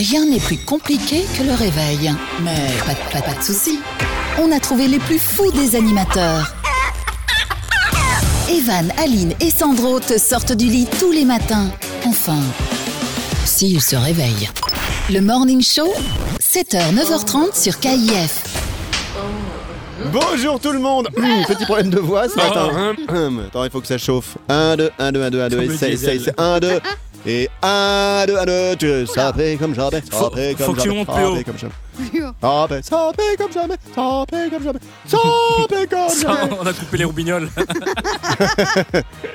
Rien n'est plus compliqué que le réveil. Mais pas, de- pas, pas de soucis. On a trouvé les plus fous des animateurs. Evan, Aline et Sandro te sortent du lit tous les matins. Enfin, s'ils se réveillent. Le Morning Show, 7h, 9h30 sur KIF. Bonjour tout le monde Hum, Petit problème de voix ce matin. Hum, hum. Attends, il faut que ça chauffe. 1, 2, 1, 2, 1, 2, 1, 2, Comme le essaye, essaye, c'est 1, 2. Et 1, 2, 1, 2, tu ça fait comme jamais, fait comme faut que tu jamais, fait comme jamais. Ça fait, ça fait comme jamais, ça fait comme jamais, ça fait comme jamais. on a coupé les roubignoles.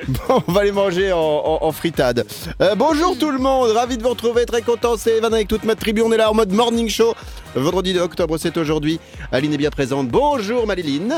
Bon, on va les manger en, en- en fritade. Euh, bonjour tout le monde, ravi de vous retrouver, très content, c'est Evan avec toute ma tribu, on est là en mode morning show. Vendredi de octobre, c'est aujourd'hui. Aline est bien présente. Bonjour Maléline.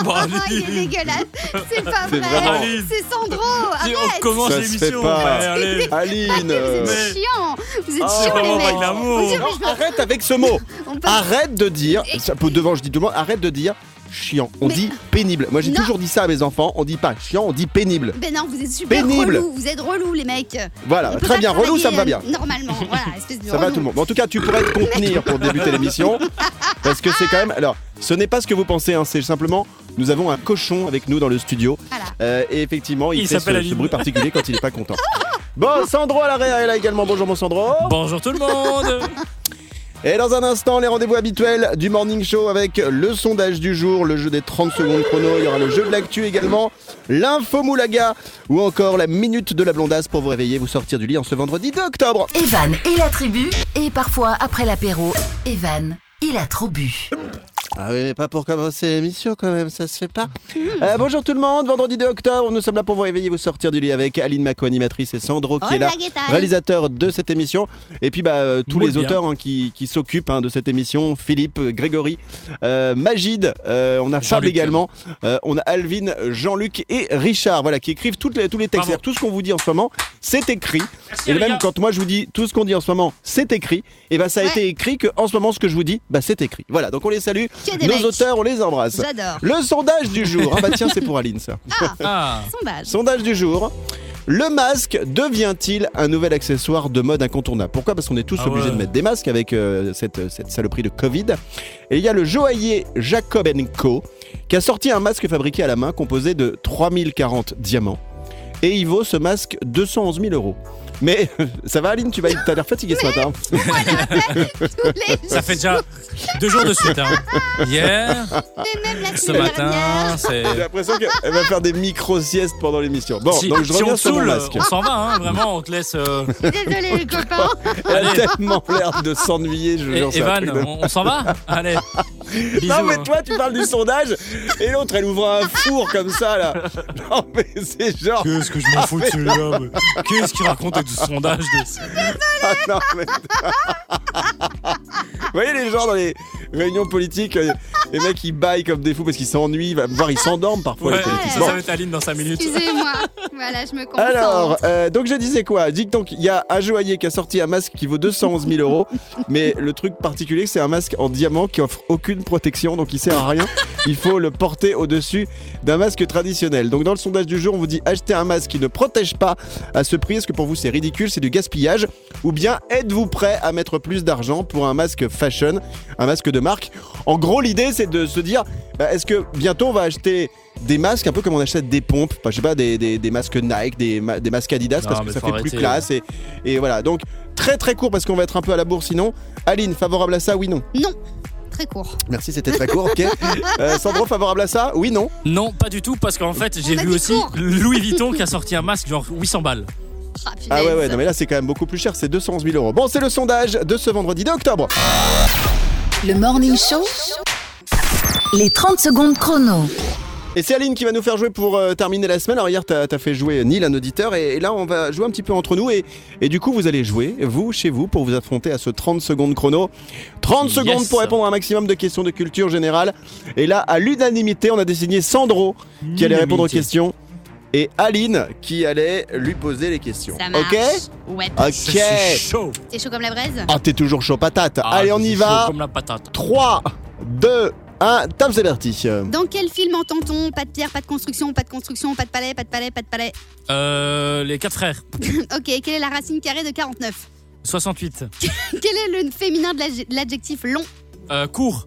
Bon, Ah, il est dégueulasse. C'est pas vrai. vraiment- C'est Sandro. Si on Arrête. commence Ça se l'émission. fait pas. ouais, allez. Aline. Vous êtes chiants. Vous êtes Ah, chiants, vraiment les pas mecs. Vous Non, arrête avec ce mot. Arrête de dire, ça peut- devant je dis tout le monde, arrête de dire chiant. On Mais- dit pénible. Moi j'ai toujours dit ça à mes enfants, on dit pas chiant, on dit pénible. Ben non, vous êtes super Pénible. relous. Vous êtes relous, les mecs. Voilà, très bien, relou ça me va bien. euh, Normalement, voilà, espèce de Ça va relou. tout le monde. Mais en tout cas, tu pourrais te contenir pour débuter l'émission. Parce que c'est quand même. Alors, ce n'est pas ce que vous pensez, hein, c'est simplement. Nous avons un cochon avec nous dans le studio. Voilà. Euh, et effectivement, il, Il fait ce, bruit particulier quand il n'est pas content. Bon, Sandro à l'arrière est là également. Bonjour, mon Sandro. Bonjour tout le monde. Et dans un instant, les rendez-vous habituels du Morning Show avec le sondage du jour, le jeu des 30 secondes chrono, il y aura le jeu de l'actu également, l'info moulaga ou encore la minute de la blondasse pour vous réveiller, vous sortir du lit en ce vendredi 2 octobre. Evan et la tribu. Et parfois, après l'apéro, Evan, il a trop bu. Ah oui, mais pas pour commencer l'émission quand même, ça se fait pas. Euh, bonjour tout le monde, vendredi 2 octobre, nous sommes là pour vous réveiller, vous sortir du lit avec Aline Mako, animatrice, et Sandro qui est là, Hola, ¿qué tal réalisateur de cette émission. Et puis bah, euh, tous les bien. auteurs hein, qui, qui s'occupent hein, de cette émission, Philippe, Grégory, euh, Magid, euh, on a Fab également, euh, on a Alvin, Jean-Luc et Richard, voilà, qui écrivent toutes les, tous les textes. Tout ce qu'on vous dit en ce moment, c'est écrit. Merci, et même gars. quand moi je vous dis tout ce qu'on dit en ce moment, c'est écrit, et ben ça a Ouais. été écrit que en ce moment ce que je vous dis, bah c'est écrit. Voilà, donc on les salue. Que des Nos mecs. auteurs, on les embrasse. J'adore. Le sondage du jour. Ah bah tiens, c'est pour Aline ça. Ah, Ah, sondage. Sondage du jour. Le masque devient-il un nouvel accessoire de mode incontournable? Pourquoi? Parce qu'on est tous Ah obligés ouais. de mettre des masques avec euh, cette, cette saloperie de Covid. Et il y a le joaillier Jacob Co qui a sorti un masque fabriqué à la main composé de 3040 diamants. Et il vaut ce masque 211 000 euros. Mais ça va Aline, tu vas, t'as l'air fatigué ce matin. Tous les ça fait déjà deux jours de suite. Hein. Hier, mais même la ce matin, c'est. J'ai l'impression qu'elle va faire des micro-siestes pendant l'émission. Bon, si, donc je si reviens on sur mon masque. on s'en va, hein, vraiment, on te laisse. euh, Désolé, les copains. Elle a tellement l'air de s'ennuyer, je vous Et- Evan, de- on, on s'en va? Allez. Bisous. Non mais hein. toi tu parles du sondage et l'autre elle ouvre un four comme ça là. Non mais c'est genre. Qu'est-ce que je m'en fous de celui-là mais Qu'est-ce qu'il raconte avec du sondage de... Ah, non, mais- Vous voyez les gens dans les réunions politiques, euh, les mecs ils baillent comme des fous parce qu'ils s'ennuient, voire ils s'endorment parfois Ouais, les politiciens. ça, Bon. ça va être Aline dans 5 minutes. Excusez-moi. Voilà, je me concentre. Alors, euh, donc je disais quoi? Dis donc il y a un joaillier qui a sorti un masque qui vaut 211 000 euros, mais le truc particulier c'est un masque en diamant qui offre aucune protection, donc il sert à rien. Il faut le porter au-dessus d'un masque traditionnel. Donc dans le sondage du jour, on vous dit achetez un masque qui ne protège pas à ce prix. Est-ce que pour vous c'est ridicule, c'est du gaspillage, ou bien êtes-vous prêt à mettre plus d'argent pour un masque fashion, un masque de marque En gros, l'idée c'est de se dire, bah, est-ce que bientôt on va acheter des masques un peu comme on achète des pompes, enfin, je sais pas, des, des- des masques Nike, des, ma- des masques Adidas Non, parce que ça fait arrêter. plus classe et, et voilà. Donc très très court parce qu'on va être un peu à la bourre sinon. Aline, favorable à ça Oui, non? Non. Très court. Merci, c'était très court, ok. Euh, Sandro, favorable à ça Oui, non? Non, pas du tout, parce qu'en fait, j'ai vu aussi court. Louis Vuitton qui a sorti un masque genre 800 balles. Ah, Ah ouais, ouais, non mais là c'est quand même beaucoup plus cher, c'est 211 000 euros. Bon, c'est le sondage de ce vendredi 2 octobre. Le Morning Show, les 30 secondes chrono. Et c'est Aline qui va nous faire jouer pour euh, terminer la semaine. Alors hier, t'as as fait jouer Neil, un auditeur, et, et là on va jouer un petit peu entre nous. Et, et du coup, vous allez jouer, vous, chez vous, pour vous affronter à ce 30 secondes chrono. 30 Yes. secondes pour répondre à un maximum de questions de culture générale. Et là, à l'unanimité, on a désigné Sandro qui allait répondre aux questions. Et Aline qui allait lui poser les questions. Ça marche. Ok Ouais. Ok. suis chaud. T'es chaud comme la braise? Ah, t'es toujours chaud patate. Ah, Allez, on y chaud va. Comme la patate. 3, 2, 1, top, c'est parti. Dans quel film entend-on pas de pierre, pas de construction, pas de construction, pas de palais, pas de palais, pas de palais Euh, les quatre frères. Ok, quelle est la racine carrée de 49 68. Quel est le féminin de l'adj- l'adjectif long? Euh, court.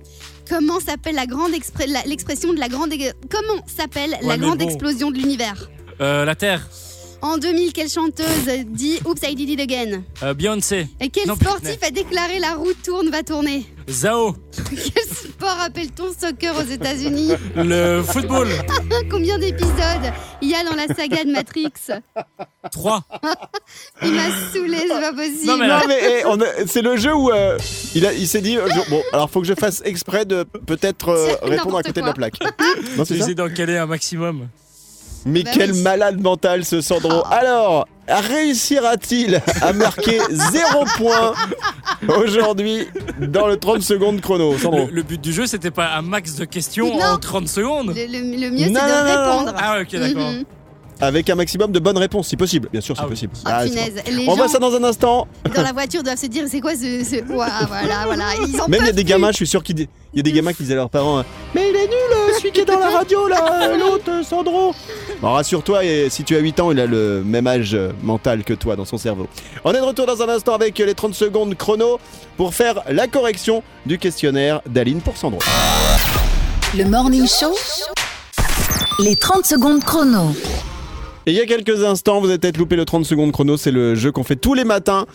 Comment s'appelle la grande l'expression de la grande comment s'appelle la grande bon. explosion de l'univers Euh, la Terre. En 2000, quelle chanteuse dit Oops, I did it again Euh, Beyoncé. Et quel Non, sportif a déclaré la roue tourne va tourner Zao. Quel sport appelle-t-on soccer aux États-Unis Le football. Combien d'épisodes il y a dans la saga de Matrix 3. Il m'a saoulé, c'est pas possible. Non, mais Non mais eh, on a- c'est le jeu où euh, il, a- il s'est dit euh, je- bon alors faut que je fasse exprès de peut-être euh, répondre à côté de quoi. la plaque. Non c'est J'essaie d'en caler un maximum. Mais Bah quel oui. malade mental ce Sandro. Alors, réussira-t-il à marquer 0 point aujourd'hui dans le 30 secondes chrono Sandro Le, le but du jeu, c'était pas un max de questions Non. en 30 secondes. Le, le- le mieux, c'est Non, de non, non, non. répondre. Ah ok, d'accord. Mhm. Avec un maximum de bonnes réponses, si possible. Bien sûr, c'est Ah oui. possible. Oh, Ah. On voit ça dans un instant. dans la voiture doivent se dire c'est quoi ce. ce... Voilà, voilà. Ils en Même il y a des plus. gamins, je suis sûr qu'il y a des gamins qui disaient à leurs parents euh, Mais il est nul, euh, celui qui est dans la radio là, euh, l'autre, Sandro. Bon, rassure-toi, et si tu as 8 ans, il a le même âge mental que toi dans son cerveau. On est de retour dans un instant avec les 30 secondes chrono pour faire la correction du questionnaire d'Aline pour Sandro. Le Morning Show, les 30 secondes chrono. Et il y a quelques instants, vous avez peut-être loupé le 30 secondes chrono. C'est le jeu qu'on fait tous les matins,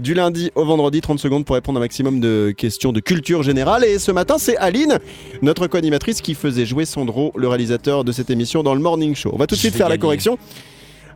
du lundi au vendredi. 30 secondes pour répondre à un maximum de questions de culture générale. Et ce matin, c'est Aline, notre co-animatrice, qui faisait jouer Sandro, le réalisateur de cette émission, dans le Morning Show. On va tout de suite faire la correction.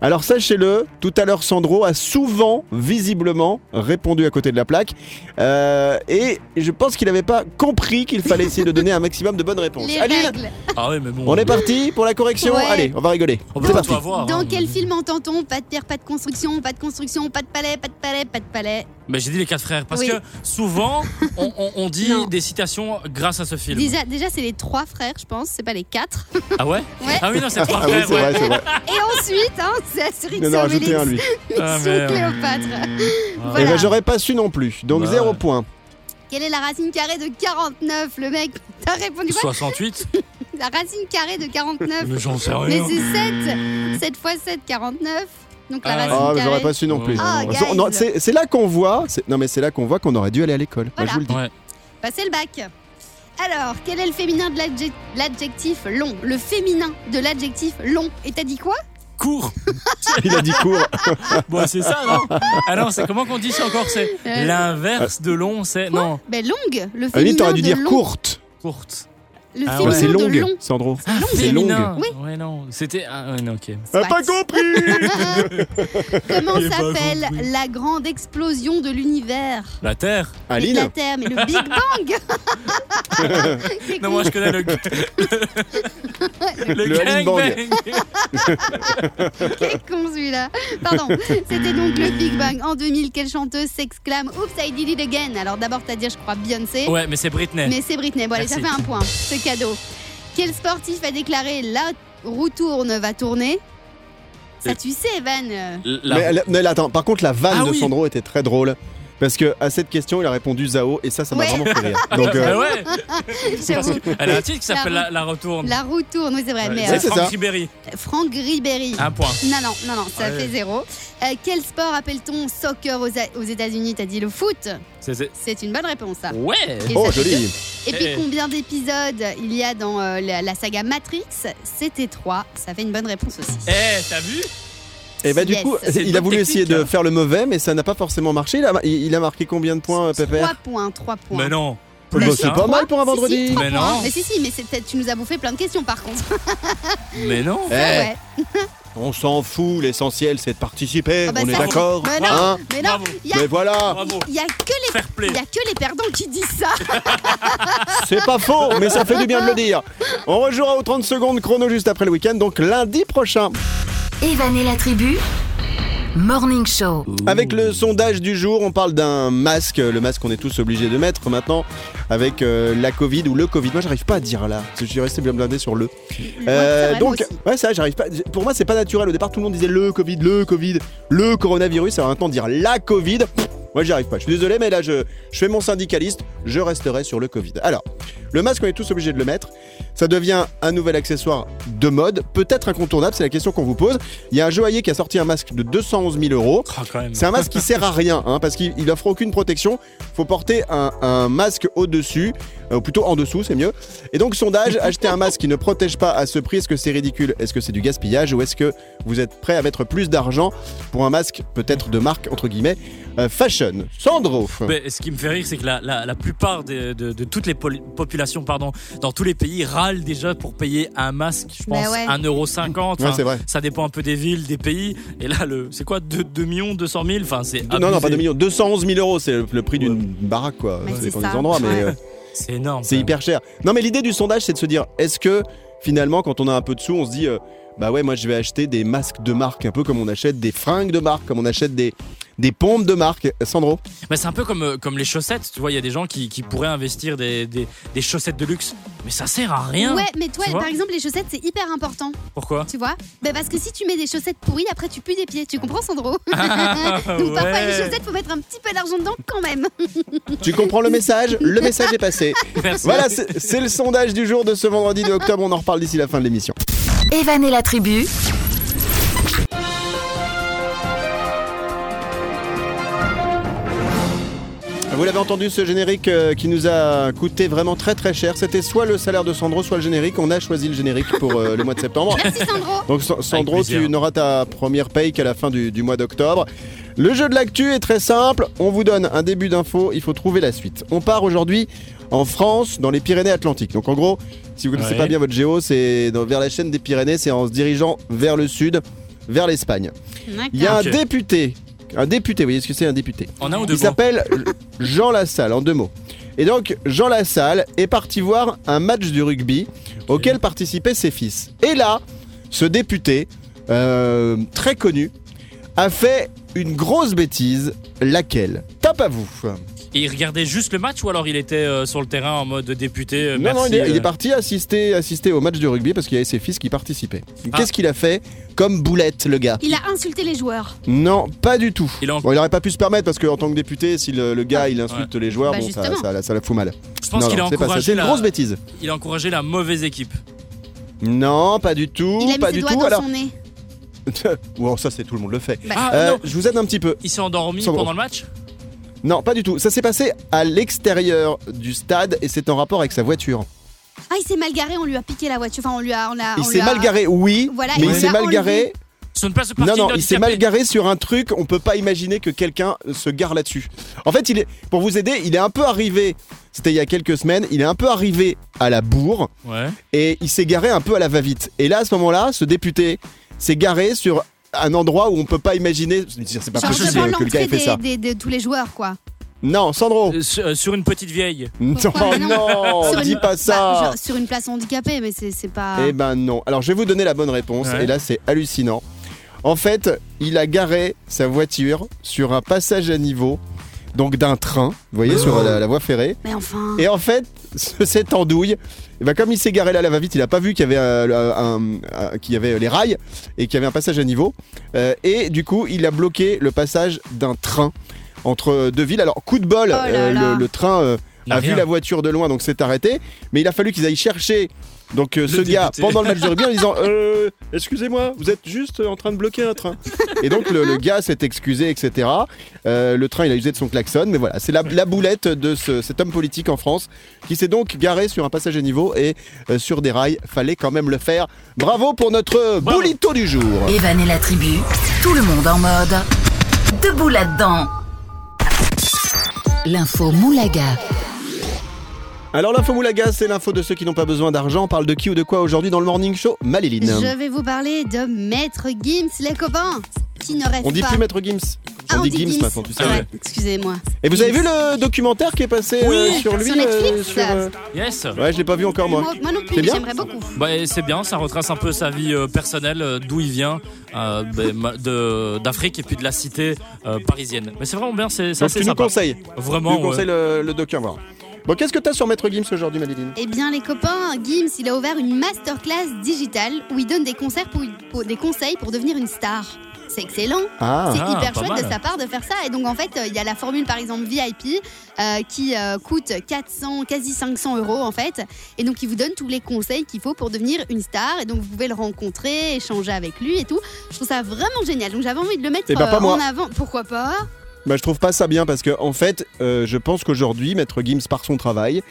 Alors sachez-le, tout à l'heure Sandro a souvent, visiblement, répondu à côté de la plaque. Euh, et je pense qu'il n'avait pas compris qu'il fallait essayer de donner un maximum de bonnes réponses. Les Aline, règles. Ah ouais, mais bon. on est parti pour la correction Ouais. Allez, on va rigoler. On C'est va parti. tout avoir. Dans hein. quel film entend-on Pas de pierre, pas de construction, pas de construction, pas de palais, pas de palais, pas de palais? Mais j'ai dit les quatre frères parce Oui. que souvent on, on- on dit Non. des citations grâce à ce film. Déjà, déjà c'est les trois frères, je pense, c'est pas les quatre. Ah ouais, Ouais. Ah oui non c'est trois Ah oui, frères. c'est ouais. vrai, c'est vrai. Et ensuite, hein, c'est Astérix Il en et a rajouté un, Obélix, lui. Ah, Mission merde. Cléopâtre. Ah. Eh Voilà. ben, j'aurais pas su non plus. Donc Bah zéro ouais. point. Quelle est la racine carrée de 49 Le mec, t'as répondu quoi? 68 La racine carrée de 49. Mais j'en sais Mais rien. c'est 7 7 fois 7, 49. Donc la Ah racine Ah, mais j'aurais pas su non plus. Ah, Non, guys. non, c'est c'est là qu'on voit. c'est- Non, mais c'est là qu'on voit qu'on aurait dû aller à l'école. Moi, je vous le dis. Ouais. Passez le bac. Alors, quel est le féminin de l'adjec- l'adjectif long? Le féminin de l'adjectif long. Et t'as dit quoi? Court. Il a dit court. Bon c'est ça non? Ah non c'est comment qu'on dit ça encore? C'est Euh, l'inverse de long c'est non Ben longue. Le féminin limite, t'aurais dû de dire long. courte. courte. Le Ah Ouais, ouais. c'est longue, long. Sandro. Ah, C'est féminin. Oui. Ouais non c'était ah ouais non ok. T'as pas compris Comment s'appelle la grande explosion de l'univers? La terre. Aline la Terre, mais le Big Bang Non moi je connais le le, Le Aline Bang. Quel con celui-là Pardon, c'était donc le Big Bang. En 2000, quelle chanteuse s'exclame Oops, I did it again Alors d'abord, t'as dit, je crois, Beyoncé. Ouais mais c'est Britney. Mais c'est Britney. Bon, allez, ça fait un point. C'est cadeau. Quel sportif a déclaré La roue tourne va tourner? Ça, tu sais, Evan. La- mais, mais là, attends, par contre, la vanne Ah de oui. Sandro était très drôle. Parce que à cette question, il a répondu Zao et ça, ça m'a Ouais. vraiment fait rire. Donc, euh, Ah ouais. Elle a un titre qui s'appelle La- la, la retourne. La roue tourne, oui, c'est vrai. Ouais, mais euh, c'est Franck ça. Ribéry. Franck Ribéry. Un point. Non, non, non, non, ça Ouais. fait zéro. Euh, quel sport appelle-t-on soccer aux, aux États-Unis? T'as dit le foot? C'est- une bonne réponse, ça. Ouais. Et Oh, joli. Et puis Eh. combien d'épisodes il y a dans euh, la, la saga Matrix? C'était 3. Ça fait une bonne réponse aussi. Eh, t'as vu? Et bah, du Yes. coup, il a voulu essayer de hein. faire le mauvais, mais ça n'a pas forcément marché. Il a, il- il a marqué combien de points, euh, 3 Pépère points, 3 points. Mais non. Bah, Plus, C'est hein? pas mal pour un Si, si, vendredi. Mais points. non. Mais si, si, mais tu nous as bouffé plein de questions par contre. Mais non. Eh, Ouais. On s'en fout, l'essentiel c'est de participer, Ah bah, on est d'accord Mais non, hein mais non, Bravo. il y a, Mais voilà, il y a que les. Fair play. Il y a que les perdants qui disent ça. c'est pas faux, mais ça fait du bien de le dire. On rejouera aux 30 secondes chrono juste après le week-end, donc lundi prochain. Evan et la tribu, Morning Show. Avec le sondage du jour, on parle d'un masque, le masque qu'on est tous obligés de mettre maintenant, avec euh, la Covid ou le Covid. Moi, j'arrive pas à dire là, parce que je suis resté bien blindé sur le. Euh, Ouais, donc, ouais, ça, j'arrive pas. Pour moi, c'est pas naturel. Au départ, tout le monde disait le Covid, le Covid, le coronavirus. Alors maintenant, dire la Covid, pff, moi, j'y arrive pas. Je suis désolé, mais là, je, je fais mon syndicaliste. Je resterai sur le Covid. Alors, Le masque, on est tous obligés de le mettre. Ça devient un nouvel accessoire de mode, peut-être incontournable, c'est la question qu'on vous pose. Il y a un joaillier qui a sorti un masque de 211 000 euros. Ah. C'est un masque qui sert à rien, hein, parce qu'il il offre aucune protection. faut porter un, un masque au-dessus, euh, ou plutôt en dessous, c'est mieux. Et donc, sondage, acheter un masque qui ne protège pas à ce prix, est-ce que c'est ridicule? Est-ce que c'est du gaspillage Ou est-ce que vous êtes prêt à mettre plus d'argent pour un masque peut-être de marque, entre guillemets, euh, fashion? Sandro Mais ce qui me fait rire, c'est que la, la- la plupart de, de toutes les populations pardon, dans tous les pays râlent déjà pour payer un masque, je Bah pense, ouais. 1,50€. Ouais, Enfin, c'est vrai. ça dépend un peu des villes, des pays. Et là, le, c'est quoi 2, 2 millions, 200 000 enfin, c'est Non, non, pas abusé. 2 millions, 211 000 euros, c'est le, le prix d'une baraque, quoi. Mais Ça c'est dépend ça. des endroits, mais euh, C'est énorme. c'est hyper cher. Non, mais l'idée du sondage, c'est de se dire, est-ce que finalement, quand on a un peu de sous, on se dit, euh, bah ouais, moi je vais acheter des masques de marque, un peu comme on achète des fringues de marque, comme on achète des, des pompes de marque. Sandro Mais c'est un peu comme, euh, comme les chaussettes. Tu vois, il y a des gens qui, qui pourraient investir des, des, des chaussettes de luxe. Mais ça sert à rien. Ouais, mais toi, par exemple, les chaussettes, c'est hyper important. Pourquoi? Tu vois? Bah Parce que si tu mets des chaussettes pourries, après tu pues des pieds. Tu comprends, Sandro? Ah, Donc parfois, les chaussettes, faut mettre un petit peu d'argent dedans quand même. Tu comprends le message? Le message est passé. Merci. Voilà, c'est c'est le sondage du jour de ce vendredi de octobre. On en reparle d'ici la fin de l'émission. Evan et la tribu, Vous l'avez entendu, ce générique euh, qui nous a coûté vraiment très très cher. C'était soit le salaire de Sandro, soit le générique. On a choisi le générique pour euh, le mois de septembre. Merci, Sandro. Donc Sa- Sandro, tu n'auras ta première paye qu'à la fin du, du mois d'octobre. Le jeu de l'actu est très simple. On vous donne un début d'info, il faut trouver la suite. On part aujourd'hui en France, dans les Pyrénées-Atlantiques. Donc en gros, si vous ne connaissez Ouais. pas bien votre géo, c'est dans- vers la chaîne des Pyrénées, c'est en se dirigeant vers le sud, vers l'Espagne. Il y a Ok. un député, un député, vous voyez ce que c'est un député? En un ou deux il mots s'appelle Jean Lassalle, en deux mots. Et donc, Jean Lassalle est parti voir un match du rugby auquel participaient ses fils. Et là, ce député, euh, très connu, a fait une grosse bêtise, laquelle? Tape à vous. Et il regardait juste le match ou alors il était euh, sur le terrain en mode député euh, non, non, il est, il est euh, parti assister, assister au match du rugby parce qu'il y avait ses fils qui participaient. Ah. Qu'est-ce qu'il a fait comme boulette, le gars? Il a insulté les joueurs. Non, pas du tout. Il en- Bon, il aurait pas pu se permettre parce qu'en tant que député, si le, le gars il insulte les joueurs, Bah, bon, ça, justement. ça, ça la fout mal. Je pense qu'il a c'est encouragé C'est une la... grosse bêtise. il a encouragé la mauvaise équipe. Non, pas du tout, Il a mis pas ses du doigts tout. dans Alors, son nez. bon, ça c'est tout le monde le fait. Bah, Ah Euh, non, je vous aide un petit peu. il s'est endormi pendant le match? Non, pas du tout. Ça s'est passé à l'extérieur du stade et c'est en rapport avec sa voiture. Ah, il s'est mal garé, on lui a piqué la voiture. Enfin, on lui a. On a Il s'est a- mal garé, oui, Voilà, mais il s'est mal garé. Sur une place de Non, parking non, il s'est mal garé sur un truc. On peut pas imaginer que quelqu'un se gare là-dessus. En fait, il est, pour vous aider, il est un peu arrivé. C'était il y a quelques semaines. Il est un peu arrivé à la bourre Ouais. et il s'est garé un peu à la va-vite. Et là, à ce moment-là, ce député s'est garé sur un endroit où on peut pas imaginer. C'est pas Genre possible devant que le gars ait fait ça. des, des- de tous les joueurs, quoi. Non, Sandro. Euh, sur, euh, sur une petite vieille. Non, Pourquoi non, Sur dis une- pas bah, ça. genre sur une place handicapée, mais c'est c'est pas. Eh ben non. Alors je vais vous donner la bonne réponse Ouais. et là c'est hallucinant. En fait, il a garé sa voiture sur un passage à niveau, donc d'un train, vous voyez, sur la, la voie ferrée. Mais enfin. Et en fait, ce- cette andouille, eh ben, comme il s'est garé là, là va-vite, il a pas vu qu'il y avait, euh, un- un- qu'il y avait les rails et qu'il y avait un passage à niveau. Euh, et du coup, il a bloqué le passage d'un train entre deux villes. Alors, coup de bol, Oh là euh, là. le, le train a vu la voiture de loin, donc s'est arrêté. Mais il a fallu qu'ils aillent chercher donc euh, ce gars pendant le match de rugby en disant euh, Excusez-moi, vous êtes juste en train de bloquer un train. Et donc le, le gars s'est excusé, etc. Euh, le train, il a usé de son klaxon, mais voilà, c'est la, la boulette de ce- cet homme politique en France qui s'est donc garé sur un passage à niveau et euh, sur des rails. Fallait quand même le faire. Bravo pour notre Bravo. boulito du jour. Evan et la tribu, tout le monde en mode. Debout là-dedans. L'info Moulaga. Alors l'info Moulaga, c'est l'info de ceux qui n'ont pas besoin d'argent. On parle de qui ou de quoi aujourd'hui dans le Morning Show Maléline. Je vais vous parler de Maître Gims, les copains. Qui ne rêve On dit pas. plus Maître Gims. Ah, on, dit Gims, maintenant, tu sais. Ouais, Excusez-moi. Et vous avez vu le documentaire qui est passé Oui. euh, sur lui Sur Netflix. sur, euh, Yes. Ouais, je l'ai pas vu encore moi. Moi, moi non C'est plus, bien j'aimerais beaucoup. Bah, c'est bien, ça retrace un peu sa vie euh, personnelle, euh, d'où il vient, euh, d'Afrique et puis de la cité euh, parisienne. Mais c'est vraiment bien, c'est assez tu nous sympa. conseilles. Tu Vraiment, nous conseilles le, le docu à voir. Bon, qu'est-ce que t'as sur Maître Gims aujourd'hui, Madeline? Eh bien, les copains, Gims, il a ouvert une masterclass digitale où il donne des, concerts pour, pour- des conseils pour devenir une star. C'est excellent. Ah, C'est Ah, hyper chouette mal. de sa part de faire ça. Et donc, en fait, euh, il y a la formule, par exemple, VIP, euh, qui euh, coûte 400, quasi 500 euros, en fait. Et donc, il vous donne tous les conseils qu'il faut pour devenir une star. Et donc, vous pouvez le rencontrer, échanger avec lui et tout. Je trouve ça vraiment génial. Donc, j'avais envie de le mettre Eh ben, pas euh, moi. en avant. Pourquoi pas? Bah, je trouve pas ça bien parce que, en fait, euh, je pense qu'aujourd'hui, Maître Gims, par son travail,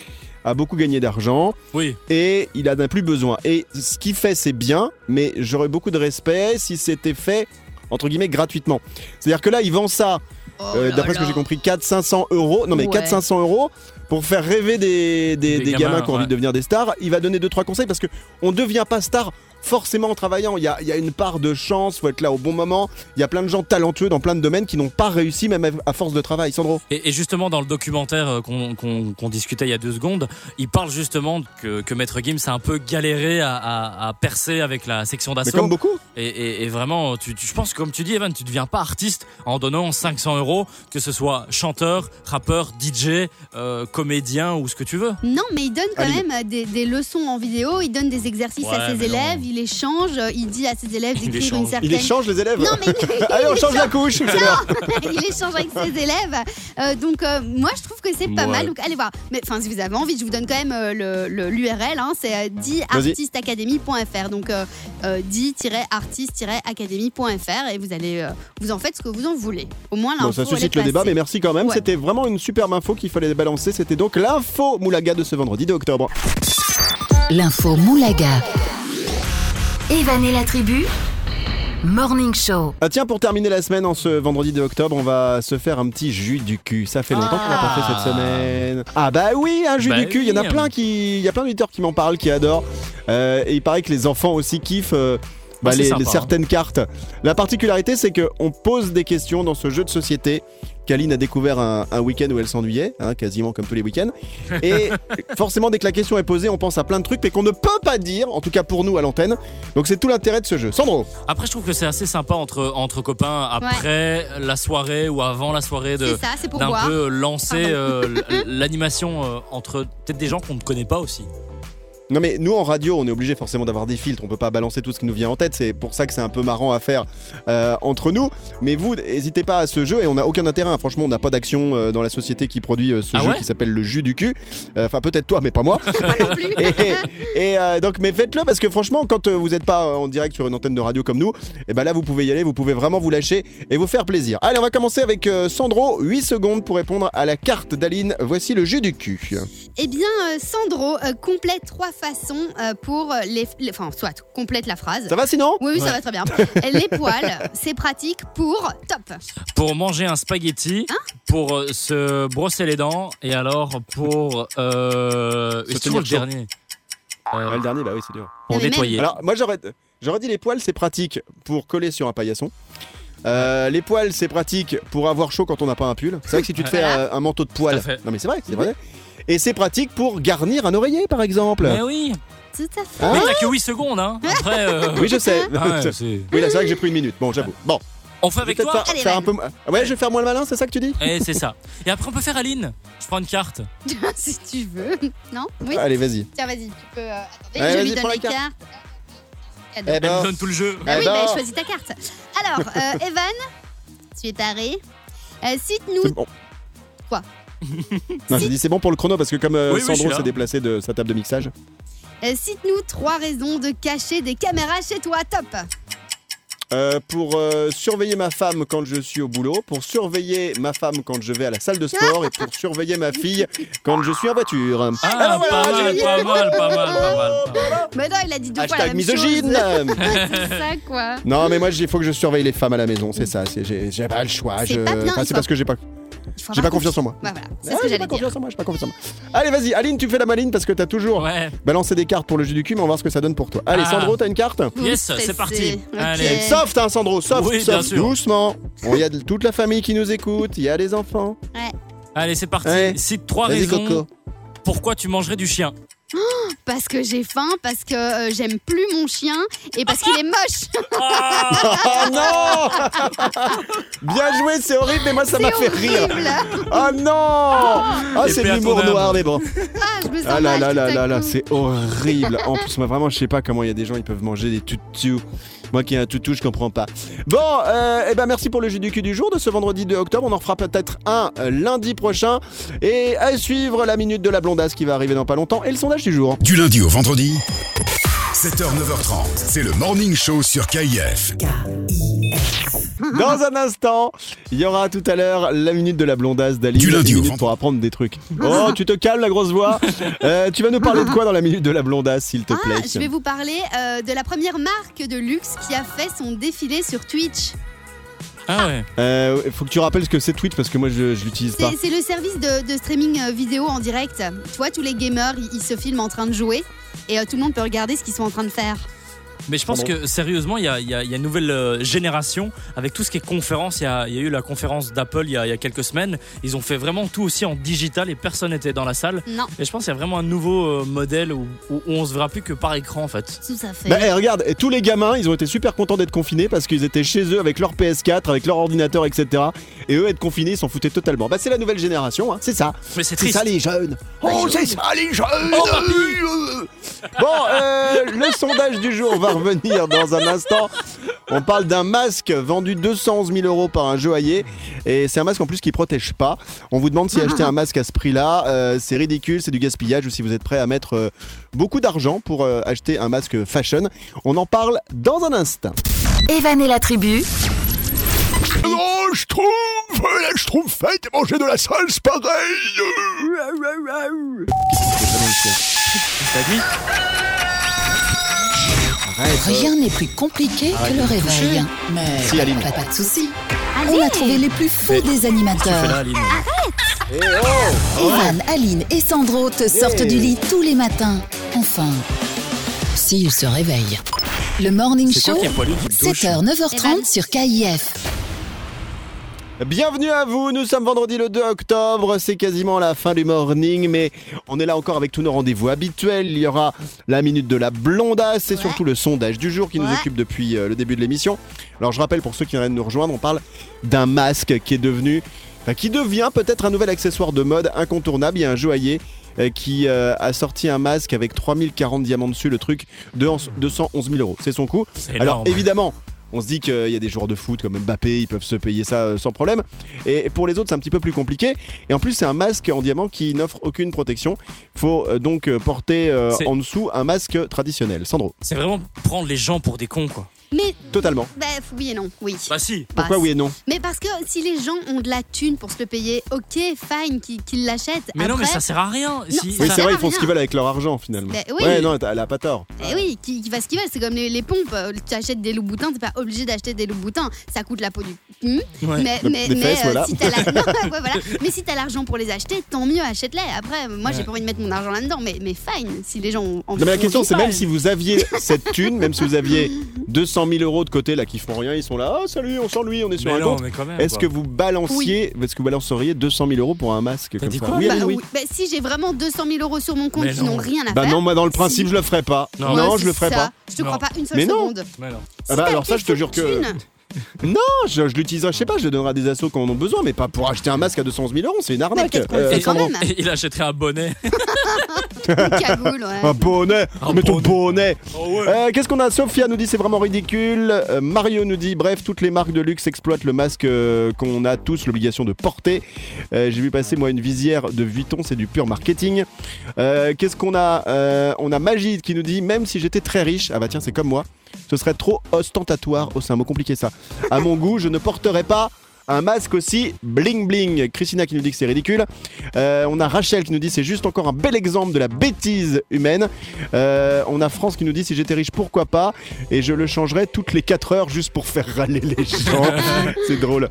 a beaucoup gagné d'argent Oui. et il en a plus besoin. Et ce qu'il fait, c'est bien, mais j'aurais beaucoup de respect si c'était fait, entre guillemets, gratuitement. C'est-à-dire que là, il vend ça, Oh euh, d'après ce que j'ai compris, 400-500 euros. Non, mais Ouais. 400-500 euros pour faire rêver des, des, Des des gamins, gamins, qui ont envie ouais. de devenir des stars. Il va donner 2-3 conseils parce que on devient pas star forcément en travaillant. Il y a, il y a une part de chance, faut être là au bon moment. Il y a plein de gens talentueux dans plein de domaines qui n'ont pas réussi, même à- à force de travail. Sandro Et, et justement, dans le documentaire euh, qu'on qu'on- qu'on discutait il y a deux secondes, il parle justement que, que Maître Gims a un peu galéré à, à- à percer avec la section Mais d'assaut. comme beaucoup. Et, et- et vraiment, tu, tu- je pense que comme tu dis, Evan, tu deviens pas artiste en donnant 500 euros, que ce soit chanteur, rappeur, DJ, euh, comédien ou ce que tu veux. Non, mais il donne quand Aline. même euh, des, des leçons en vidéo, il donne des exercices Ouais, à ses mais élèves, non. Il échange, euh, il dit à ses élèves d'écrire une certaine... Il échange les élèves. Non, mais Allez, on change la couche. il échange avec ses élèves. Euh, donc, euh, moi, je trouve que c'est pas Ouais. mal. Donc, allez voir. Mais enfin, si vous avez envie, je vous donne quand même euh, le- le- l'URL. hein, c'est diartistacademy.fr. Donc, euh, euh, di-artiste-academy.fr et vous allez, euh, vous en faites ce que vous en voulez. Au moins, l'info. Bon, ça suscite le débat, mais merci quand même. Ouais. C'était vraiment une superbe info qu'il fallait balancer. C'était donc l'info Moulaga de ce vendredi 2 octobre. L'info Moulaga. Evan et la tribu. Morning Show. Ah tiens, pour terminer la semaine en ce vendredi 2 octobre, on va se faire un petit jus du cul. Ça fait longtemps qu'on l'a pas fait cette semaine. Ah bah oui, un jus Bah du cul. Il y en a plein qui, il y a plein d'auditeurs qui m'en parlent, qui adorent. Euh, et il paraît que les enfants aussi kiffent. euh, bah, Ah, c'est les, sympa, les hein. certaines cartes. La particularité, c'est qu'on pose des questions dans ce jeu de société qu'Aline a découvert un, un week-end où elle s'ennuyait, hein, quasiment comme tous les week-ends. Et forcément, dès que la question est posée, on pense à plein de trucs, mais qu'on ne peut pas dire, en tout cas pour nous à l'antenne. Donc c'est tout l'intérêt de ce jeu. Sandro Après, je trouve que c'est assez sympa entre, entre copains après la soirée ou avant la soirée de d'un peu lancer euh, l'animation euh, entre peut-être des gens qu'on ne connaît pas aussi. Non mais nous en radio, on est obligé forcément d'avoir des filtres, on peut pas balancer tout ce qui nous vient en tête, c'est pour ça que c'est un peu marrant à faire euh, entre nous. Mais vous, n'hésitez pas à ce jeu et on n'a aucun intérêt, hein. franchement, on n'a pas d'action euh, dans la société qui produit euh, ce ah jeu qui s'appelle le jus du cul. Enfin peut-être toi, mais pas moi. et, et donc mais faites-le parce que franchement, quand vous n'êtes pas en direct sur une antenne de radio comme nous, et ben là vous pouvez y aller, vous pouvez vraiment vous lâcher et vous faire plaisir. Allez, on va commencer avec Sandro, 8 secondes pour répondre à la carte d'Aline. Voici le jus du cul. Eh bien Sandro complète 3 façon euh, pour euh, les, Enfin, soit, complète la phrase. Ça va sinon? Oui, oui, ça va très bien. les poils, c'est pratique pour. Top Pour manger un spaghetti, hein pour euh, se brosser les dents, et alors pour. Euh, c'est toujours le dernier. Ah, euh, ouais, le dernier, bah oui, c'est dur. Pour nettoyer. Alors, moi, j'aurais, j'aurais dit les poils, c'est pratique pour coller sur un paillasson. Les poils, c'est pratique pour avoir chaud quand on n'a pas un pull. C'est vrai que si tu te fais un manteau de poils. Non, mais c'est vrai, c'est vrai. Et c'est pratique pour garnir un oreiller, par exemple. Mais oui, Tout à fait. Hein mais t'as que 8 secondes, hein. Après, euh, Oui, je sais. ah ouais, c'est- oui, là, c'est vrai que j'ai pris une minute. Bon, j'avoue. Bon, on fait avec peut-être toi. faire, Allez, faire un peu. Ah Ouais, je vais faire moins le malin, c'est ça que tu dis? Et c'est ça. Et après, on peut faire Aline. Je prends une carte. si tu veux. Non? Oui Allez, vas-y. Tiens, vas-y, tu peux. euh, attendez, Allez, je vas-y, lui prends donne la les carte. cartes. Cadeau. Eh Elle ben, me donne tout le jeu. Bah eh oui, ben. bah, choisis ta carte. Alors, euh, Evan, tu es paré. Euh, Cite-nous. c'est bon. Quoi? Non, j'ai dit c'est bon pour le chrono parce que comme euh, Oui, oui, Sandro s'est déplacé de sa table de mixage. euh, Cite-nous trois raisons de cacher des caméras chez toi. Top. Euh, pour euh, surveiller ma femme quand je suis au boulot, pour surveiller ma femme quand je vais à la salle de sport et pour surveiller ma fille quand je suis en voiture. Ah, Ah, voilà, pas, mal, pas mal, pas mal, pas mal, pas mal. Mais non, il a dit deux fois la Hashtag même misogyne ça, quoi. Non mais moi il faut que je surveille les femmes à la maison, c'est ça, c'est- j'ai j'ai pas le choix. C'est je- pas bien, enfin, parce que j'ai pas, j'ai pas confiance en moi. Bah, voilà, c'est Ah, ce que j'ai j'allais pas dire. confiance en moi, j'ai pas confiance en moi. Allez vas-y, Aline tu fais la maline parce que t'as toujours Ouais. balancé des cartes pour le jus du cul, mais on va voir ce que ça donne pour toi. Allez Ah. Sandro, t'as une carte Yes, c'est parti. Allez. Soft hein Sandro, soft, Oui, soft, doucement. Bon, Il y a toute la famille qui nous écoute, il y a les enfants. Allez, c'est parti. Ouais. Cite trois raisons Coco. pourquoi tu mangerais du chien. Parce que j'ai faim, parce que euh, j'aime plus mon chien et parce qu'il est moche. Oh non Bien joué, c'est horrible, mais moi ça m'a fait rire. horrible. Oh non Ah, c'est de à l'humour ton âme. noir, mais bon. Ah, je me sens Ah là mal là tout là à là là, coup. c'est horrible. En plus, moi vraiment, je sais pas comment il y a des gens, ils peuvent manger des toutous. Moi qui ai un toutou, je comprends pas. Bon, euh, eh ben merci pour le jeu du cul du jour de ce vendredi 2 octobre. On en fera peut-être un euh, lundi prochain. Et à suivre la minute de la blondasse qui va arriver dans pas longtemps et le sondage du jour. Du lundi au vendredi, 7h, 9h30, c'est le Morning Show sur KIF. Dans un instant, il y aura tout à l'heure la minute de la blondasse d'Ali. Du lundi pour apprendre des trucs. Oh, tu te calmes la grosse voix. Euh, tu vas nous parler de quoi dans la minute de la blondasse, s'il te plaît? Ah, je vais vous parler euh, de la première marque de luxe qui a fait son défilé sur Twitch. Ah ouais. Euh, faut que tu rappelles ce que c'est Twitch parce que moi je, je l'utilise pas. C'est le service de, de streaming vidéo en direct. Tu vois, tous les gamers, ils, ils se filment en train de jouer et euh, tout le monde peut regarder ce qu'ils sont en train de faire. Mais je pense Pardon. que sérieusement, il y a, il y a- il y a une nouvelle euh, génération avec tout ce qui est conférence. Il y a, il y a eu la conférence d'Apple il, y a- il y a quelques semaines. Ils ont fait vraiment tout aussi en digital et personne n'était dans la salle. Non, Et je pense qu'il y a vraiment un nouveau euh, modèle où, où on se verra plus que par écran en fait. tout ça fait. Bah, eh, regarde, et tous les gamins, ils ont été super contents d'être confinés parce qu'ils étaient chez eux avec leur PS4, avec leur ordinateur, etc. Et eux, être confinés, ils s'en foutaient totalement. Bah, c'est la nouvelle génération, hein, c'est ça. Mais c'est triste. ça les jeunes. Oh, c'est ça les jeunes. Bon, euh, le sondage du jour va revenir dans un instant. On parle d'un masque vendu 211 000 euros par un joaillier. Et c'est un masque en plus qui protège pas. On vous demande si acheter un masque à ce prix-là, euh, c'est ridicule, c'est du gaspillage ou si vous êtes prêt à mettre euh, beaucoup d'argent pour euh, acheter un masque fashion. On en parle dans un instant. Evan et la tribu, Oh, je trouve, je trouve fête manger de la salse pareil. Rien n'est plus compliqué que le réveil. Mais Si, Aline. pas, pas de soucis. On a trouvé les plus fous des fais là, animateurs. Aline. Evan, Aline et Sandro te sortent du lit tous les matins. Enfin, s'ils se réveillent. Le Morning Show, qui est poilu qui me touche 7h, 9h30 Evan. sur KIF. Bienvenue à vous, nous sommes vendredi le 2 octobre, c'est quasiment la fin du morning, mais on est là encore avec tous nos rendez-vous habituels. Il y aura la minute de la blondasse et Ouais. surtout le sondage du jour qui nous occupe depuis euh, le début de l'émission. Alors je rappelle pour ceux qui viennent de nous rejoindre, on parle d'un masque qui est devenu, enfin, qui devient peut-être un nouvel accessoire de mode incontournable. Il y a un joaillier euh, qui euh, a sorti un masque avec 3040 diamants dessus, le truc de 211 000 euros. C'est son coût. C'est Alors évidemment, on se dit qu'il y a des joueurs de foot comme Mbappé, ils peuvent se payer ça euh, sans problème. Et pour les autres, c'est un petit peu plus compliqué. Et en plus, c'est un masque en diamant qui n'offre aucune protection. Faut euh, donc euh, porter en dessous un masque traditionnel. Sandro, C'est vraiment prendre les gens pour des cons quoi. Mais, totalement. bah, oui et non, oui. Bah si. Pourquoi Bah, oui et non? Mais parce que si les gens ont de la thune pour se le payer, ok, fine, qu'ils l'achètent. Mais non, mais ça sert à rien. Si- Oui, c'est vrai, ils font ce qu'ils veulent avec leur argent finalement. Bah, oui. Ouais, non, elle a pas tort. Eh oui, qui, qui ce qu'ils veulent. C'est comme les, les pompes. Euh, Tu achètes des loups boutins, t'es pas obligé d'acheter des loups boutins. Ça coûte la peau du. Ouais. Mais, Le- mais, des mais, fesses, euh, voilà. si t'as la- non, ouais, voilà. Mais si t'as l'argent pour les acheter, tant mieux, achète-les. Après, moi, j'ai pas envie de mettre mon argent là-dedans. Mais, mais fine, si les gens ont envie Non, mais la on question, c'est même si vous aviez cette thune, même si vous aviez 200 000 euros de côté là qui font rien, ils sont là, ah salut, on s'ennuie, on est sur Mais un non, compte. mais quand même. Est-ce quoi. que vous balanciez, est-ce que vous balanceriez 200 000 euros pour un masque comme dit ça quoi Oui, Bah, Aline, oui. oui. Bah, si j'ai vraiment 200 000 euros sur mon compte Mais qui non. n'ont rien à Bah faire. non, moi dans le principe, Si. je le ferai pas. Non. Je le c'est ferai ça. pas. Je te Non. crois pas une seule Mais non. seconde. Mais non. Ah bah alors ça, je te jure que. Non, je, je l'utiliserai, je sais pas, je le donnerai à des assos qui en ont besoin, mais pas pour acheter un masque à 211 000 euros, c'est une arnaque. Euh, quand même. Et il achèterait un bonnet. Une cagoule, ouais. Un bonnet, Un mais ton bonnet. bonnet. Oh ouais. Euh, Qu'est-ce qu'on a? Sophia nous dit c'est vraiment ridicule. Euh, Mario nous dit bref, toutes les marques de luxe exploitent le masque euh, qu'on a tous l'obligation de porter. Euh, J'ai vu passer moi une visière de Vuitton, c'est du pur marketing. Euh, Qu'est-ce qu'on a? Euh, On a Magid qui nous dit même si j'étais très riche, ah bah tiens c'est comme moi, ce serait trop ostentatoire. Oh c'est un mot compliqué ça. À mon goût, je ne porterais pas. Un masque aussi bling bling. Christina qui nous dit que c'est ridicule. Euh, on a Rachel qui nous dit c'est juste encore un bel exemple de la bêtise humaine. Euh, on a France qui nous dit si j'étais riche pourquoi pas? Et je le changerais toutes les 4 heures juste pour faire râler les gens. c'est drôle.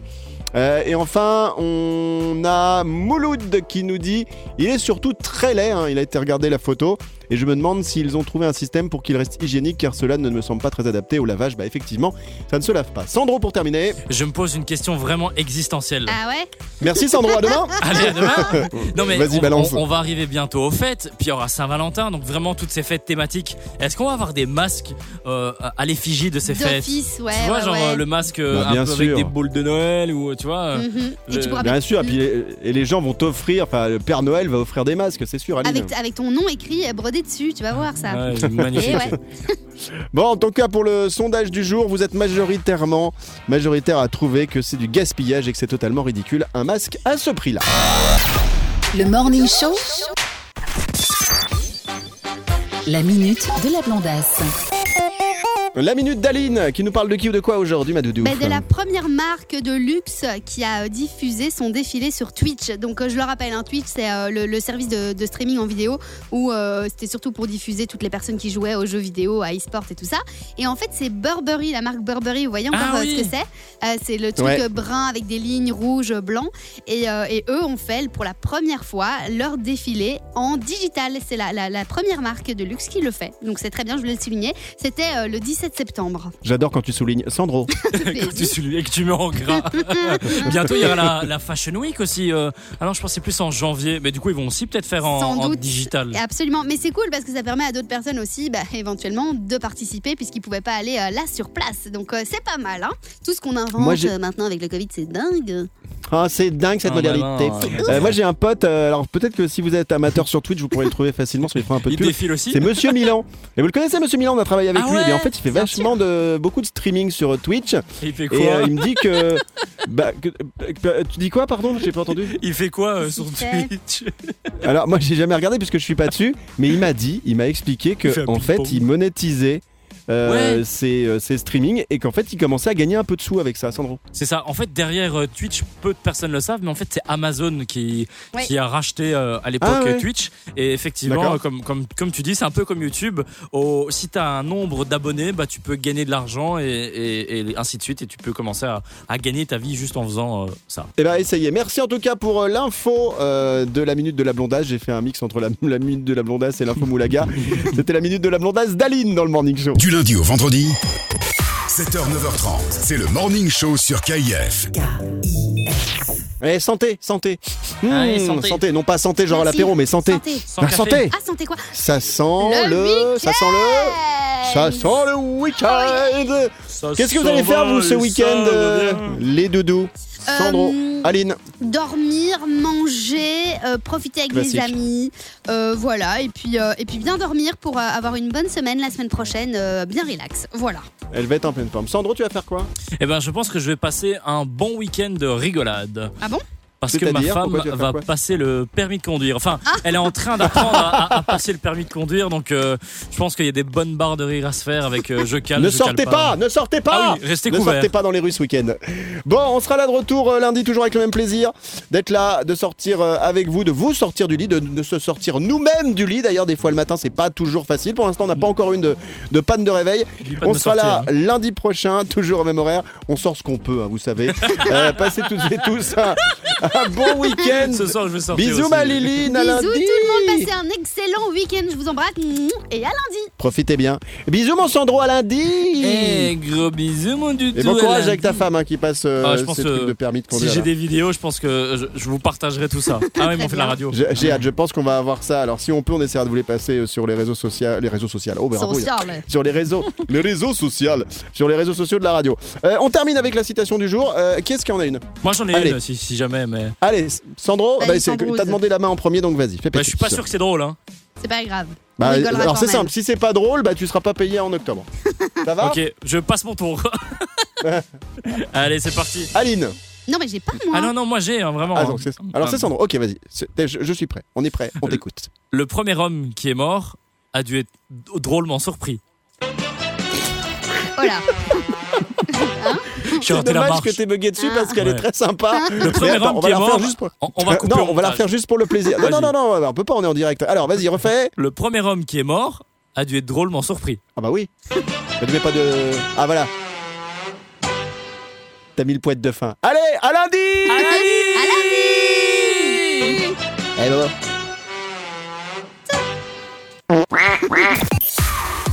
Euh, et enfin, on a Mouloud qui nous dit il est surtout très laid, hein, il a été regarder la photo, et je me demande s'ils ont trouvé un système pour qu'il reste hygiénique car cela ne me semble pas très adapté au lavage. Bah effectivement, ça ne se lave pas. Sandro pour terminer. Je me pose une question vraiment existentielle. Ah ouais? Merci Sandro, à demain. Allez, à demain. Non mais Vas-y, on, balance. on- on va arriver bientôt aux fêtes, puis il y aura Saint-Valentin, donc vraiment toutes ces fêtes thématiques. Est-ce qu'on va avoir des masques euh, à l'effigie de ces fêtes? Ouais. Tu vois, ouais, genre ouais. le masque euh, Bah, un peu avec sûr. des boules de Noël ou tu vois. euh, Mhm. Et le- tu pourras Bien mettre- sûr, et puis les, et les gens vont t'offrir, enfin le Père Noël va offrir des masques, c'est sûr, Aline. avec, avec ton nom écrit euh, dessus, tu vas voir ça. ouais, Et magnifique. ouais. Bon, en tout cas, pour le sondage du jour, vous êtes majoritairement majoritaire à trouver que c'est du gaspillage et que c'est totalement ridicule un masque à ce prix-là. Le Morning Show. La minute de la blondasse. La minute d'Aline qui nous parle de qui ou de quoi aujourd'hui, ma doudou Bah, de la première marque de luxe qui a euh, diffusé son défilé sur Twitch. Donc euh, je le rappelle, hein, Twitch c'est euh, le, le service de, de streaming en vidéo où euh, c'était surtout pour diffuser toutes les personnes qui jouaient aux jeux vidéo, à e-sport et tout ça. Et en fait c'est Burberry, la marque Burberry, vous voyez encore Ah oui. ce que c'est? Euh, C'est le truc Ouais. brun avec des lignes rouges, blancs. Et, euh, et eux ont fait pour la première fois leur défilé en digital. C'est la, la- la première marque de luxe qui le fait. Donc c'est très bien, je voulais le souligner. C'était euh, le 17 septembre. J'adore quand tu soulignes. Sandro. Quand tu soulignes et que tu mets en gras. Bientôt, il y aura la, la Fashion Week aussi. euh. Alors, je pensais plus en janvier, mais du coup, ils vont aussi peut-être faire en, Sans en doute. digital. Absolument, mais c'est cool parce que ça permet à d'autres personnes aussi, bah, éventuellement, de participer puisqu'ils pouvaient pas aller euh, là sur place. Donc euh, c'est pas mal. Hein Tout ce qu'on invente Moi, euh, maintenant avec le Covid, c'est dingue. Ah, c'est dingue cette Ah, bah modernité. Euh, moi j'ai un pote, euh, alors peut-être que si vous êtes amateur sur Twitch, vous pourrez le trouver facilement, ça lui fera un peu de Il défile aussi. C'est Monsieur Milan. Et vous le connaissez, Monsieur Milan? On a travaillé avec Ah lui. ouais Et en fait, il fait vachement de beaucoup de streaming sur Twitch. Et il fait quoi Et euh, il me dit que, bah, que- euh, tu dis quoi, pardon J'ai pas entendu. Il fait quoi euh, sur Twitch Alors moi, j'ai jamais regardé puisque je suis pas dessus. Mais il m'a dit, il m'a expliqué que Il fait un en fait, il monétisait. Euh, Ouais. ses, euh, ses streamings et qu'en fait il commençait à gagner un peu de sous avec ça, Sandro. C'est ça. En fait, derrière euh, Twitch, peu de personnes le savent, mais en fait, c'est Amazon qui, Ouais. qui a racheté euh, à l'époque Ah ouais. Twitch. Et effectivement, comme, comme, comme tu dis, c'est un peu comme YouTube. Au, si tu as un nombre d'abonnés, bah, tu peux gagner de l'argent et, et, et ainsi de suite. Et tu peux commencer à, à gagner ta vie juste en faisant euh, ça. Eh ben essayez. Merci en tout cas pour l'info euh, de la minute de la blondasse. J'ai fait un mix entre la, la minute de la blondasse et l'info moulaga. C'était la minute de la blondasse d'Aline dans le morning show. Lundi au vendredi, 7h, 9h30, c'est le Morning Show sur KIF. Eh santé, santé. Mmh, Allez, santé. non pas santé genre à Merci. l'apéro, mais santé. Santé. Sans Ah, café. santé. Ah, santé quoi Ça sent Le le, ça sent le, ça sent le week-end. Qu'est-ce que vous allez faire vous ce week-end, euh, bien. les doudous Sandro, Euh, Aline. Dormir, manger, euh, profiter avec Classique. les amis, euh, voilà, et puis, euh, et puis bien dormir pour euh, avoir une bonne semaine la semaine prochaine, euh, bien relax, voilà. Elle va être en pleine forme. Sandro, tu vas faire quoi? Eh ben, je pense que je vais passer un bon week-end de rigolade. Ah bon? Parce que ma femme va passer le permis de conduire. Enfin, elle est en train d'apprendre à, à- à passer le permis de conduire, donc euh, je pense qu'il y a des bonnes barres de rire à se faire avec euh, je cale. Ne je sortez pas, ne sortez pas Ah oui, restez Ne couverts. sortez pas dans les rues ce week-end. Bon, on sera là de retour euh, lundi, toujours avec le même plaisir d'être là, de sortir euh, avec vous, de vous sortir du lit, de, de se sortir nous-mêmes du lit. D'ailleurs, des fois le matin, c'est pas toujours facile. Pour l'instant, on n'a pas encore une de, de panne de réveil. On sera là hein. lundi prochain, toujours au même horaire. On sort ce qu'on peut, hein, vous savez. Euh, passez toutes et tous un, un bon week-end. Ce soir, je vais sortir. Bisous aussi. ma à Bisous lundi. tout le monde, passez un excellent week-end, je vous embrasse, et à lundi Profitez bien. Bisous mon Sandro, à lundi. Eh, gros bisous, mon du Et bon courage avec ta femme hein, qui passe euh, Ah, je pense ces que trucs de permis de Si conduire. j'ai là. des vidéos, je pense que je, je vous partagerai tout ça. Ah oui, ils m'ont fait la radio. J'ai j'ai hâte, je pense qu'on va avoir ça. Alors si on peut, on essaiera de vous les passer euh, sur les réseaux sociaux. Les réseaux sociaux. Oh, bravo. Social. Sur les réseaux, les réseaux sociaux, sur les réseaux sociaux de la radio. Euh, on termine avec la citation du jour. Euh, qui est-ce qui en a une? Moi, j'en ai Allez. une, si, si jamais, mais. Allez, Sandro, bah, Sandrose. t'as demandé la main en premier, donc vas-y, fais Bah, je suis pas sûr que c'est drôle, hein. C'est pas grave. Bah, alors c'est simple, si c'est pas drôle, bah tu seras pas payé en octobre. Ça va Ok, je passe mon tour. Allez, c'est parti. Aline. Non, mais j'ai pas moi. Ah non, non, moi j'ai, hein, vraiment. Ah, hein. donc c'est- alors c'est Sandro. Ok, vas-y. C'est- Je, je suis prêt. On est prêt. On t'écoute. Le premier homme qui est mort a dû être drôlement surpris. Oh là. Je suis C'est dommage marche. que t'aies bugué dessus parce qu'elle est Ouais. très sympa. Le premier attends, homme on qui va est la refaire mort. juste pour- On, on va couper non, on va la refaire juste pour le plaisir. Non, non, non, non, on peut pas, on est en direct. Alors, vas-y, refais. Le premier homme qui est mort a dû être drôlement surpris. Ah bah oui. Mais tu mets pas de. Ah voilà. T'as mis le poète de fin. Allez, à lundi À lundi Eh bah.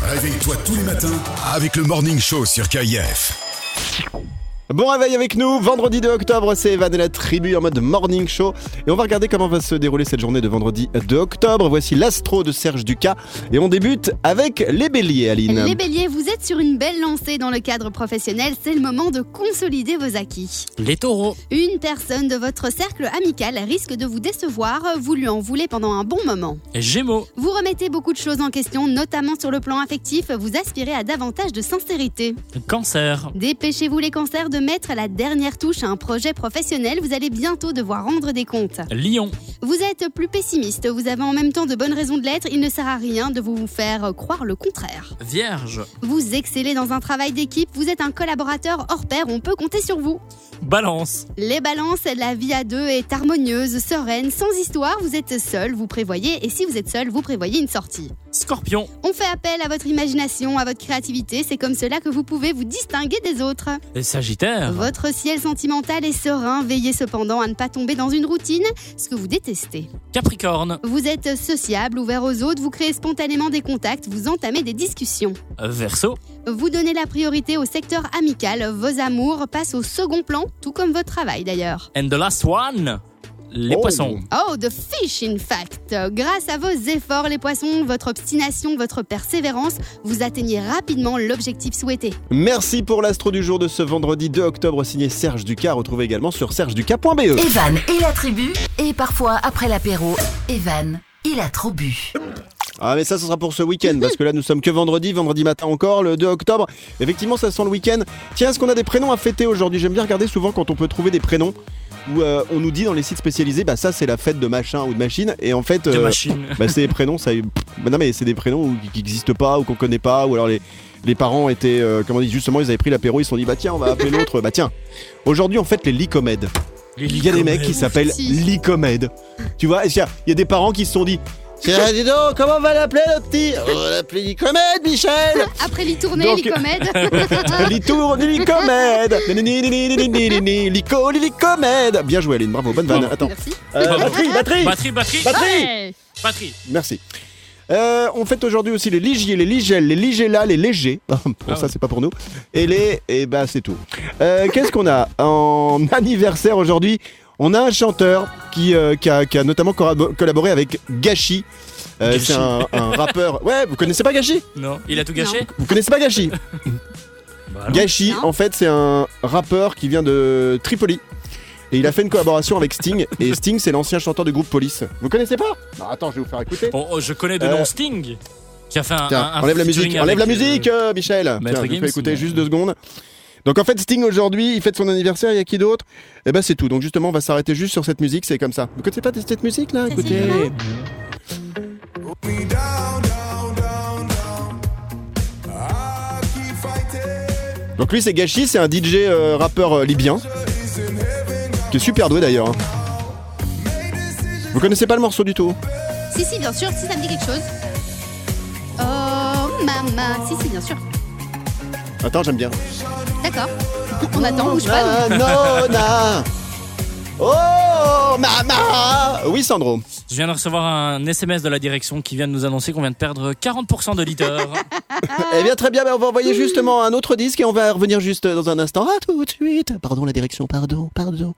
Réveille-toi tous les matins avec le Morning Show sur KIF. Bon réveil avec nous, vendredi 2 octobre, c'est Evan et la tribu en mode morning show. Et on va regarder comment va se dérouler cette journée de vendredi 2 octobre. Voici l'astro de Serge Ducas. Et on débute avec les béliers, Aline. Les béliers, vous êtes sur une belle lancée dans le cadre professionnel, c'est le moment de consolider vos acquis. Les taureaux. Une personne de votre cercle amical risque de vous décevoir, vous lui en voulez pendant un bon moment. Gémeaux. Vous remettez beaucoup de choses en question, notamment sur le plan affectif, vous aspirez à davantage de sincérité. Cancer. Dépêchez-vous les cancers de mettre la dernière touche à un projet professionnel, vous allez bientôt devoir rendre des comptes. Lion. Vous êtes plus pessimiste, vous avez en même temps de bonnes raisons de l'être, il ne sert à rien de vous faire croire le contraire. Vierge. Vous excellez dans un travail d'équipe, vous êtes un collaborateur hors pair, on peut compter sur vous. Balance. Les balances, la vie à deux est harmonieuse, sereine, sans histoire, vous êtes seul, vous prévoyez, et si vous êtes seul, vous prévoyez une sortie. Scorpion. On fait appel à votre imagination, à votre créativité, c'est comme cela que vous pouvez vous distinguer des autres. Sagittaire. Votre ciel sentimental est serein, veillez cependant à ne pas tomber dans une routine, ce que vous détestez. Capricorne. Vous êtes sociable, ouvert aux autres, vous créez spontanément des contacts, vous entamez des discussions. Verseau. Vous donnez la priorité au secteur amical, vos amours passent au second plan, tout comme votre travail d'ailleurs. And the last one. Les Oh. poissons. Oh, the fish in fact Grâce à vos efforts, les poissons, votre obstination, votre persévérance, vous atteignez rapidement l'objectif souhaité. Merci pour l'astro du jour de ce vendredi 2 octobre signé Serge Ducas, retrouvé également sur sergeducas.be. Evan et la tribu. Et parfois, après l'apéro, Evan, il a trop bu. Ah mais ça ce sera pour ce week-end parce que là nous sommes que vendredi, vendredi matin encore, le 2 octobre. Effectivement ça sent le week-end. Tiens, est-ce qu'on a des prénoms à fêter aujourd'hui? J'aime bien regarder souvent quand on peut trouver des prénoms où euh, on nous dit dans les sites spécialisés, bah ça c'est la fête de machin ou de machine et en fait De euh, machine. bah, c'est des prénoms, ça, pff, bah non mais c'est des prénoms où- qui n'existent pas ou qu'on connaît pas ou alors les les parents étaient, euh, comment on dit, justement ils avaient pris l'apéro, ils se sont dit bah tiens on va appeler l'autre, bah tiens. Aujourd'hui on fête les licomèdes. Il y a des mecs qui s'appellent licomèdes. Tu vois, il y a des parents qui se sont dit dis donc, comment on va l'appeler le petit On va l'appeler Licomède, Michel Après les tournées, Donc- les comèdes, Litour du Licomède Lico, Licomède Bien joué Aline, bravo, bonne vanne. Attends. merci. Euh, batterie, batterie Batterie, batterie. Batterie Ouais. Batterie. Merci. Euh, on fête aujourd'hui aussi les ligiers, les ligelles, les ligélas, les légers. Bon, Ah ça c'est pas pour nous. Et les, et bah c'est tout. Euh, Qu'est-ce qu'on a en anniversaire aujourd'hui? On a un chanteur qui, euh, qui, a, qui a notamment collaboré avec Gachi. Euh, c'est un, un rappeur. Ouais, vous connaissez pas Gachi Non. Il a tout gâché Vous connaissez pas Gachi Bah non. Gachi, Non. en fait, c'est un rappeur qui vient de Tripoli. Et il a fait une collaboration avec Sting. Et Sting, c'est l'ancien chanteur du groupe Police. Vous connaissez pas? Non, attends, je vais vous faire écouter. Oh, oh, je connais de Euh, nom Sting. Qui a fait un. Tiens, un- un enlève la musique, enlève la euh, musique, euh, Michel. Tiens, je fais écouter juste deux secondes. Donc en fait, Sting aujourd'hui, il fête son anniversaire. Il y a qui d'autre? Eh ben c'est tout. Donc justement, on va s'arrêter juste sur cette musique. C'est comme ça. Vous connaissez pas cette musique là? Écoutez. Donc lui, c'est Gachi, c'est un DJ euh, rappeur euh, libyen qui est super doué d'ailleurs. hein. Vous connaissez pas le morceau du tout? Si, si, bien sûr, si ça me dit quelque chose. Oh, maman. Si, si, bien sûr. Attends, j'aime bien. D'accord. On attend, bouge pas. Ah, Nona. Oh, maman Oui, Sandro. Je viens de recevoir un SMS de la direction qui vient de nous annoncer qu'on vient de perdre 40% d'auditeurs. Eh bien, très bien, ben, on va envoyer justement un autre disque et on va revenir juste dans un instant. À tout de suite. Pardon, la direction, pardon, pardon.